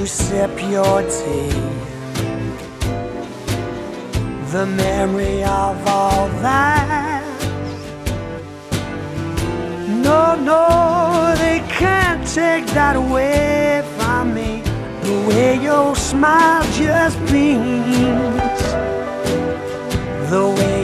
you sip your tea. The memory of all that. No, no, they can't take that away from me. The way your smile just beams. The way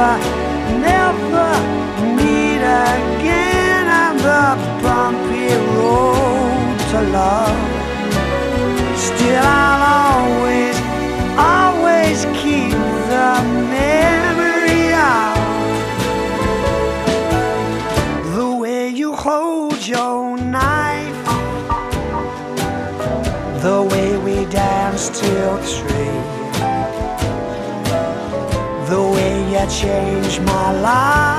never, changed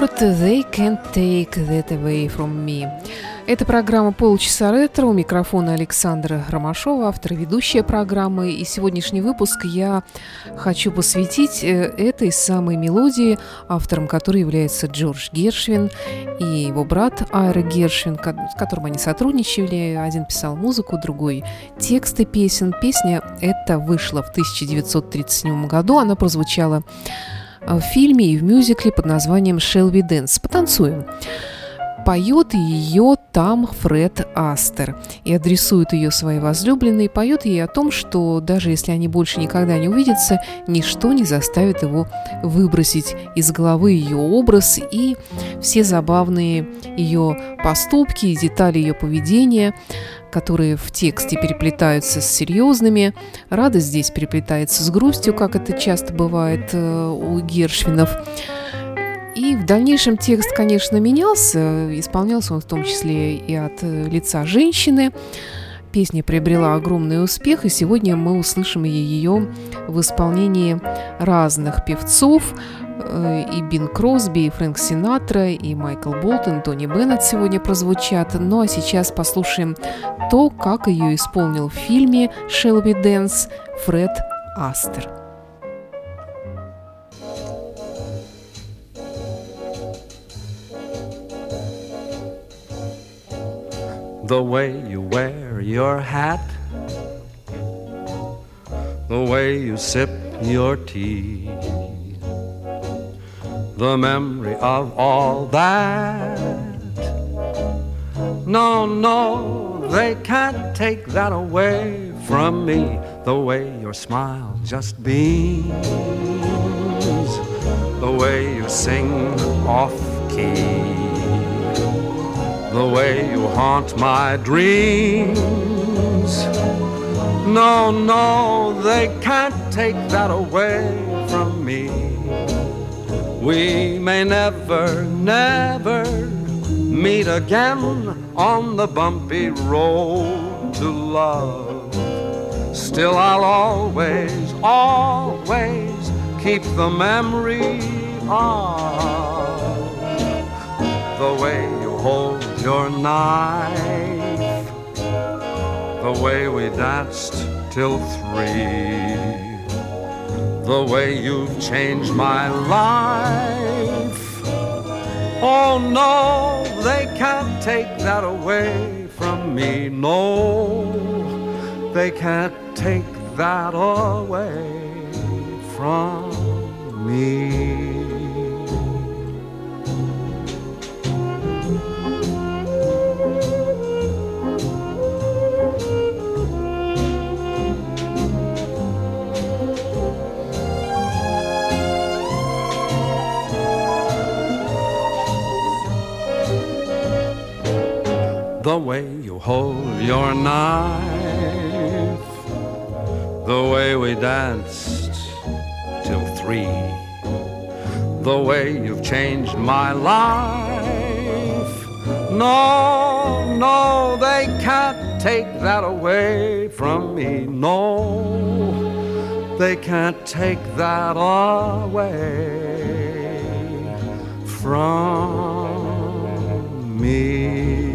Стюарт «They can't take that away from me». Это программа «Полчаса ретро». У микрофона Александра Ромашова, автор и ведущая программы. И сегодняшний выпуск я хочу посвятить э, этой самой мелодии, автором которой является Джордж Гершвин и его брат Айра Гершвин, с которым они сотрудничали. Один писал музыку, другой тексты песен. Песня эта вышла в 1937 году. Она прозвучала в фильме и в мюзикле под названием «Шелби Дэнс». Потанцуем. Поет ее там Фред Астер и адресует ее своей возлюбленной, поет ей о том, что даже если они больше никогда не увидятся, ничто не заставит его выбросить из головы ее образ и все забавные ее поступки и детали ее поведения, которые в тексте переплетаются с серьезными. Радость здесь переплетается с грустью, как это часто бывает э, у Гершвинов. И в дальнейшем текст, конечно, менялся. Исполнялся он в том числе и от лица женщины. Песня приобрела огромный успех, и сегодня мы услышим ее в исполнении разных певцов. Э, И Бин Кросби, и Фрэнк Синатра, и Майкл Болтон, Тони Беннет сегодня прозвучат. Ну а сейчас послушаем то, как ее исполнил в фильме «Шелби Дэнс» Фред Астер. The way you wear your hat, the way you sip your tea, the memory of all that. No, no, they can't take that away from me, the way your smile just beams, the way you sing off key the way you haunt my dreams. No, no, they can't take that away from me. We may never, never meet again on the bumpy road to love. Still, I'll always, always keep the memory of the way you hold your knife, the way we danced till three, the way you've changed my life. Oh no, they can't take that away from me. No, they can't take that away from me. The way you hold your knife, the way we danced till three, the way you've changed my life. No, no, they can't take that away from me. No, they can't take that away from me.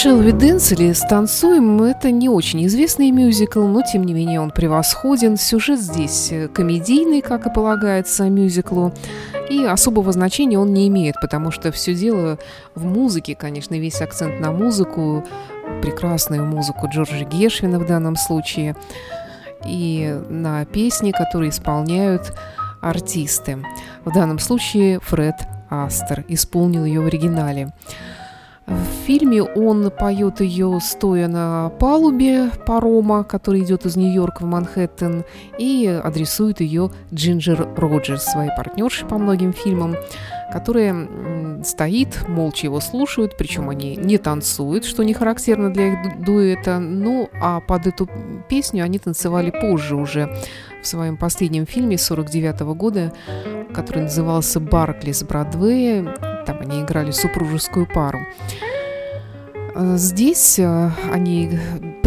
Шелви Дэнс или «Станцуем» — это не очень известный мюзикл, но тем не менее он превосходен. Сюжет здесь э, комедийный, как и полагается мюзиклу, и особого значения он не имеет, потому что все дело в музыке, конечно, весь акцент на музыку, прекрасную музыку Джорджа Гешвина в данном случае, и на песни, которые исполняют артисты. В данном случае Фред Астер исполнил ее в оригинале. В фильме он поет ее стоя на палубе парома, который идет из Нью-Йорка в Манхэттен, и адресует ее Джинджер Роджерс, своей партнершей по многим фильмам, которая стоит, молча его слушают, причем они не танцуют, что не характерно для их дуэта, ну а под эту песню они танцевали позже уже в своем последнем фильме 49 -го года, который назывался «Баркли с Бродвея», там они играли супружескую пару. Э, здесь э, они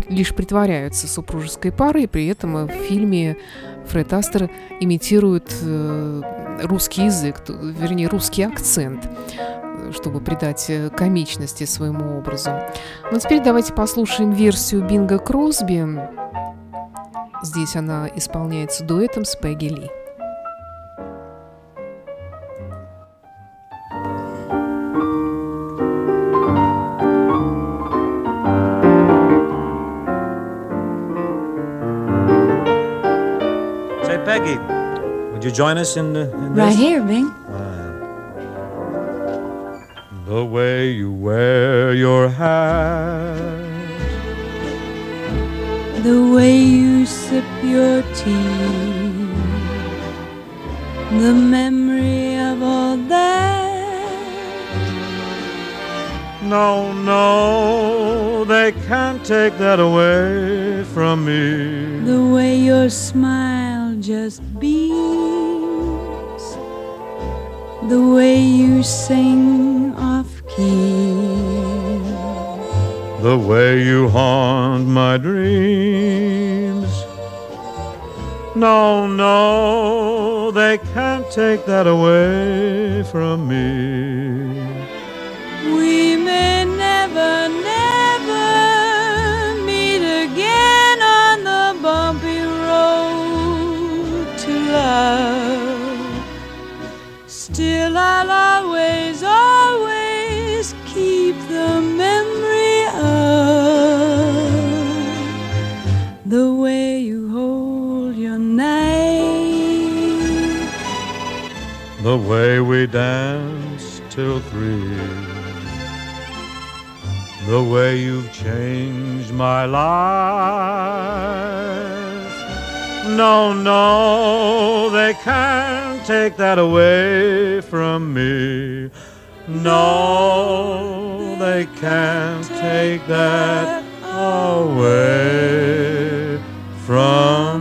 лишь притворяются супружеской парой, и при этом в фильме Фред Астер имитирует э, русский язык, вернее, русский акцент, чтобы придать комичности своему образу. Но теперь давайте послушаем версию Бинга Кросби. Здесь она исполняется дуэтом с Пегги Ли. Peggy, would you join us in, in Right here, Bing. Uh, the way you wear your hat, the way you sip your tea, the memory of all that. No, no, they can't take that away from me. The way your smile just beams. The way you sing off key. The way you haunt my dreams. No, no, they can't take that away from me. Three. The way you've changed my life No, no, they can't take that away from me. No, they can't take that away from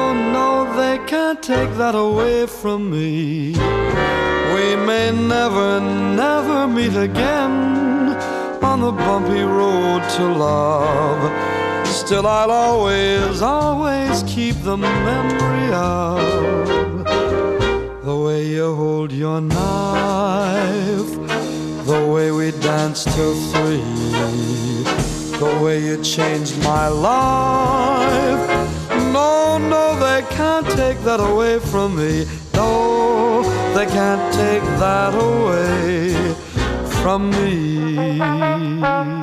take that away from me. We may never, never meet again on the bumpy road to love. Still, I'll always, always keep the memory of the way you hold your knife, the way we danced till three, the way you changed my life. That away from me. No, they can't take that away from me.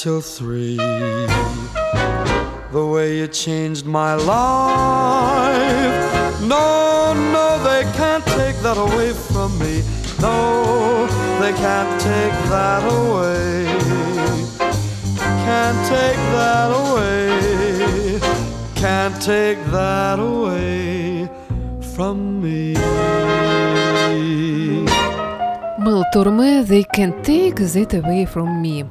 till three, the way you changed my life. No, no, they can't take that away from me. No, they can't take that away. Can't take that away. Can't take that away from me. Мел Турме «They Can't Take That Away From Me».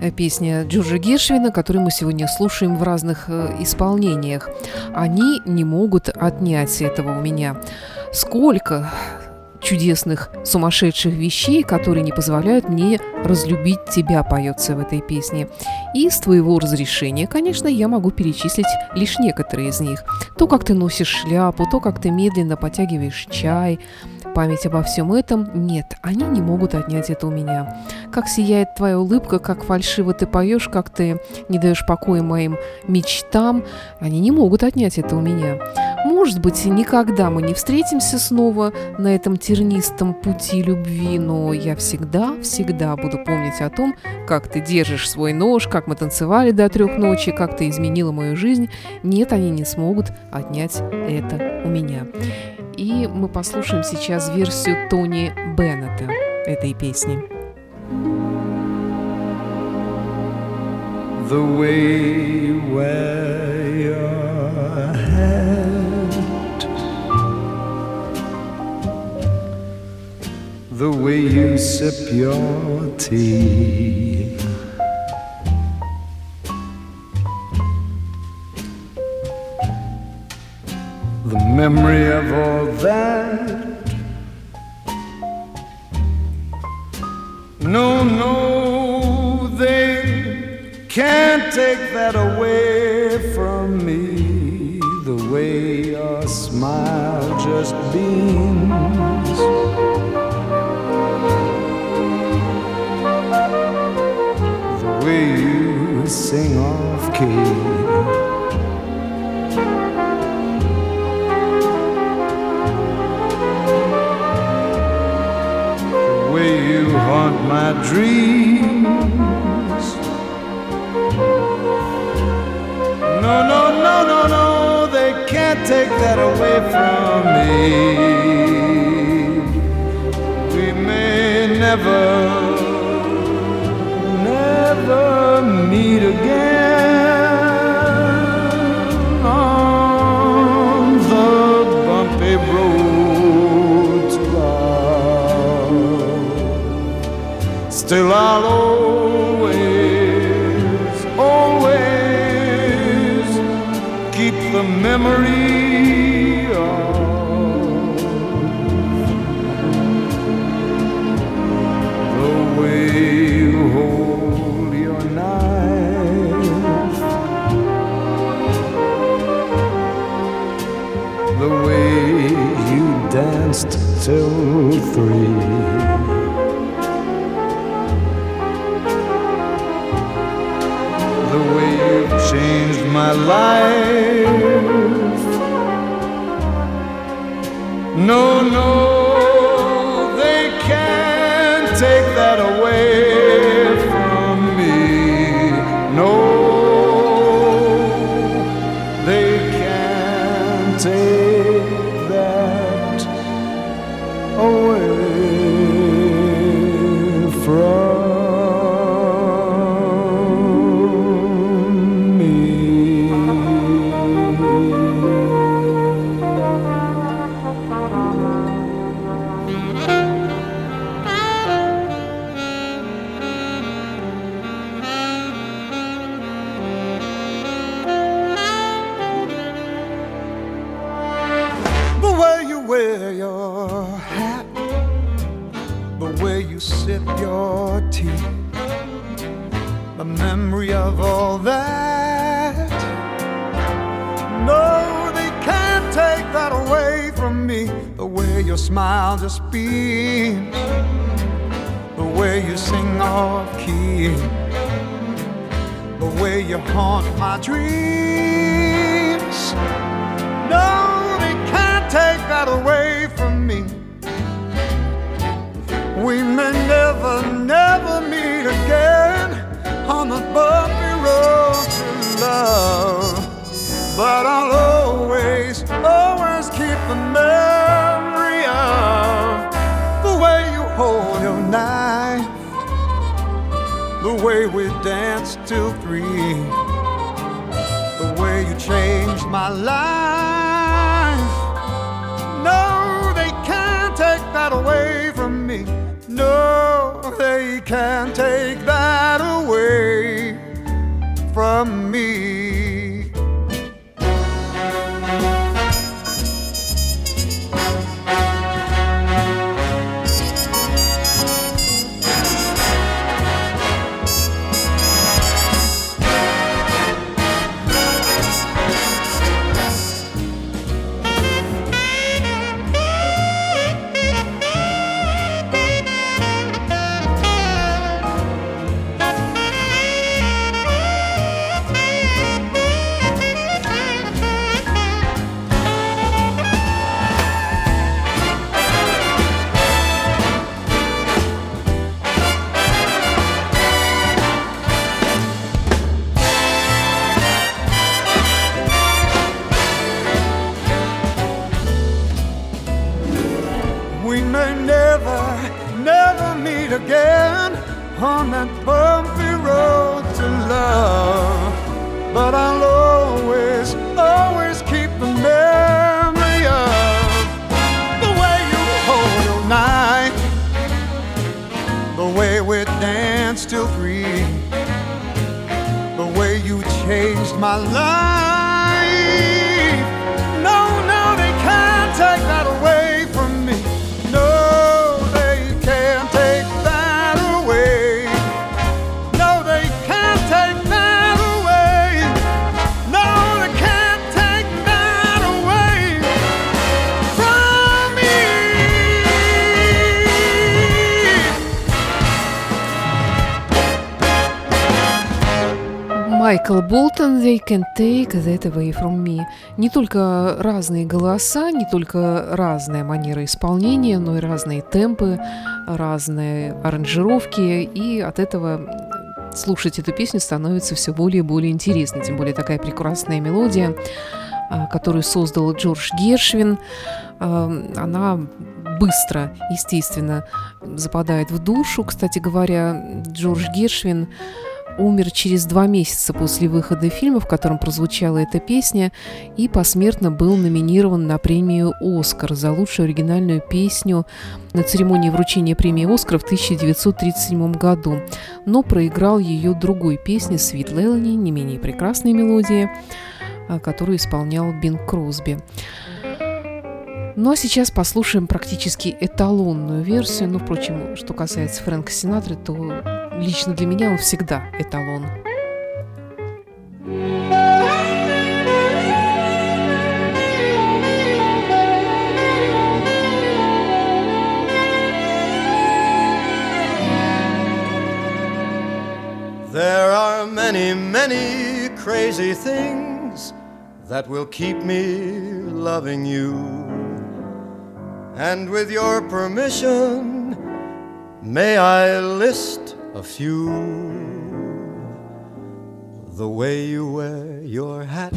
Э, Песня Джорджа Гершвина, которую мы сегодня слушаем в разных э, исполнениях. Они не могут отнять этого у меня. Сколько чудесных, сумасшедших вещей, которые не позволяют мне разлюбить тебя, поется в этой песне. И с твоего разрешения, конечно, я могу перечислить лишь некоторые из них. То, как ты носишь шляпу, то, как ты медленно потягиваешь чай, память обо всем этом, нет, они не могут отнять это у меня. Как сияет твоя улыбка, как фальшиво ты поешь, как ты не даешь покоя моим мечтам, они не могут отнять это у меня. Может быть, никогда мы не встретимся снова на этом тернистом пути любви, но я всегда-всегда буду помнить о том, как ты держишь свой нож, как мы танцевали до трех ночи, как ты изменила мою жизнь. Нет, они не смогут отнять это у меня. И мы послушаем сейчас версию Тони Беннета этой песни. the way wear your hat, the way you sip your tea. The memory of all that. No, no, they can't take that away from me. The way your smile just beams. The way you sing off key. Haunt my dreams. No, no, no, no, no, they can't take that away from me. We may never, never meet again the dreams. No, they can't take that away from me. We may never, never meet again on the bumpy road to love. But I'll always, always keep the memory of the way you hold your knife, the way we danced till three changed my life. No, they can't take that away from me. No, they can't take that away from me. Майкл Болтон «They can take that away from me». Не только разные голоса, не только разная манера исполнения, но и разные темпы, разные аранжировки, и от этого слушать эту песню становится все более и более интересно, тем более такая прекрасная мелодия, а, которую создал Джордж Гершвин, а, она быстро, естественно, западает в душу. Кстати говоря, Джордж Гершвин умер через два месяца после выхода фильма, в котором прозвучала эта песня, и посмертно был номинирован на премию «Оскар» за лучшую оригинальную песню на церемонии вручения премии «Оскар» в 1937 году, но проиграл ее другой песне «Свит Лелани», не менее прекрасной мелодии, а, которую исполнял Бин Кросби. Ну а сейчас послушаем практически эталонную версию. Ну, впрочем, что касается Фрэнка Синатры, то лично для меня он всегда эталон. There are many, many crazy things that will keep me loving you. And with your permission, may I list a few? The way you wear your hat,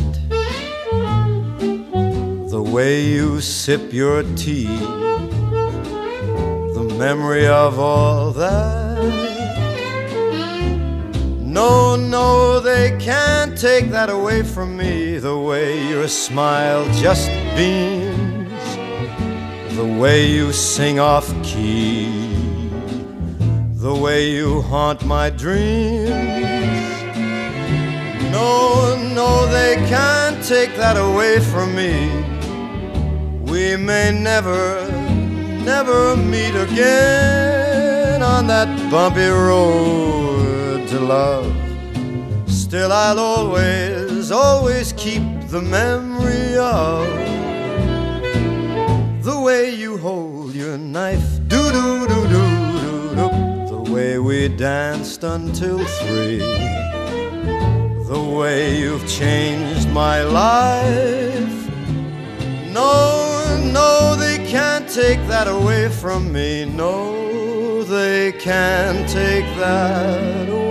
the way you sip your tea, the memory of all that. No, no, they can't take that away from me. The way your smile just beams the way you sing off key, the way you haunt my dreams. No, no, they can't take that away from me. We may never, never meet again on that bumpy road to love. Still, I'll always, always keep the memory of the way you hold your knife, do do do do do do, the way we danced until three, the way you've changed my life. No, no, they can't take that away from me. No, they can't take that away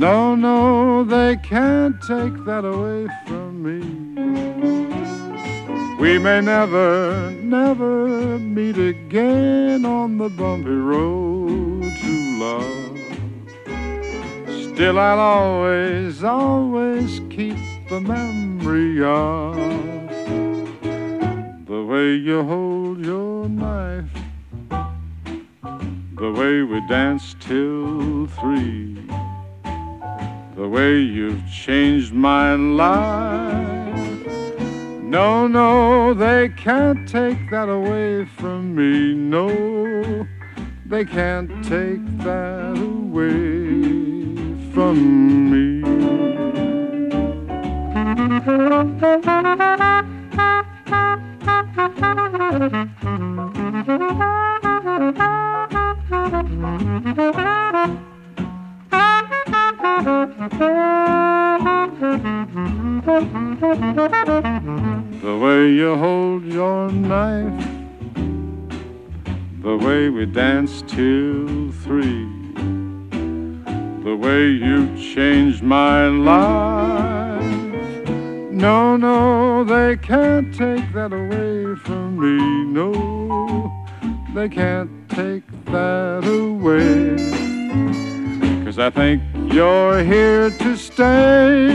no, no, they can't take that away from me. We may never, never meet again on the bumpy road to love. Still, I'll always, always keep the memory of the way you hold your knife, the way we danced till three the way you've changed my life. No, no, they can't take that away from me. No, they can't take that away from me. The way you hold your knife, the way we danced till three, the way you changed my life. No, no, they can't take that away from me. No, they can't take that away. Cause I think you're here to stay.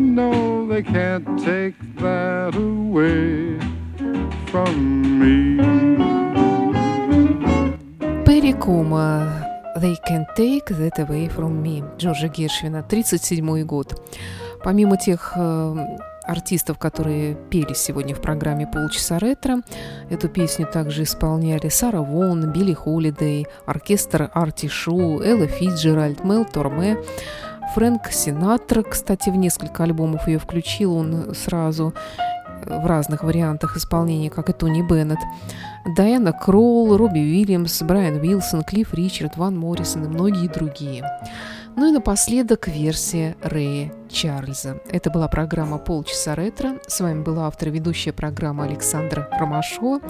No, they can't take that away from me. Перри Кома They Can Take That Away From Me Джорджа Гершвина, 37 год. Помимо тех э, артистов, которые пели сегодня в программе «Полчаса ретро». Эту песню также исполняли Сара Вон, Билли Холидей, оркестр Арти Шу, Элла Фиджеральд, Мел Торме, Фрэнк Синатра, кстати, в несколько альбомов ее включил он сразу в разных вариантах исполнения, как и Тони Беннет. Дайана Кролл, Робби Уильямс, Брайан Уилсон, Клифф Ричард, Ван Моррисон и многие другие. Ну и напоследок версия Рэя Чарльза. Это была программа «Полчаса ретро». С вами была автор и ведущая программы Александра Ромашова.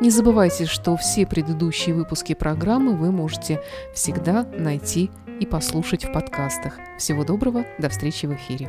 Не забывайте, что все предыдущие выпуски программы вы можете всегда найти и послушать в подкастах. Всего доброго, до встречи в эфире.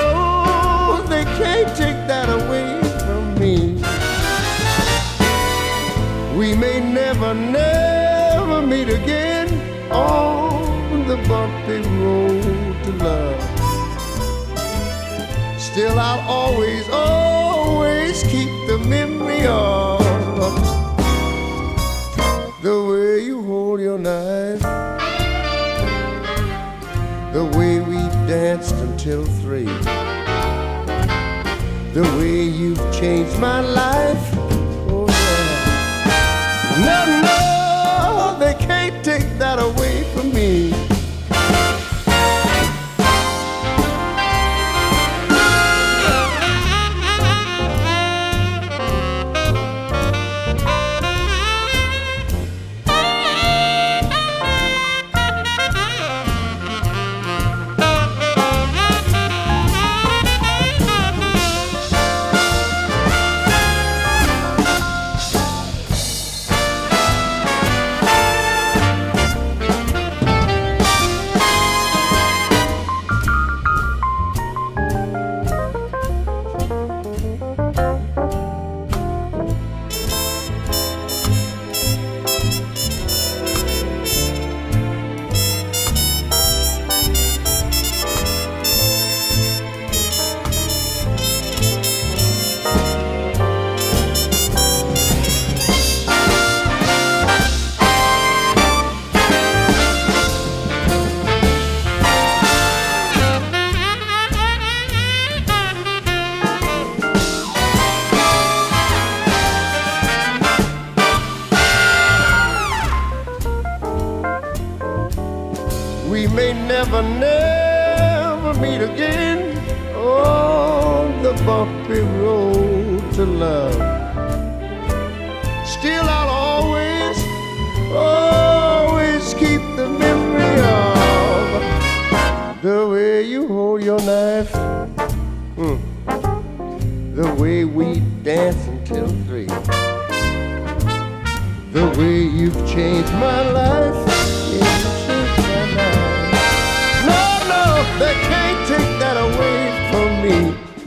can't take that away from me. We may never, never meet again on the bumpy road to love. Still, I'll always, always keep the memory of the way you hold your knife, the way we danced until three, the way you've changed my life.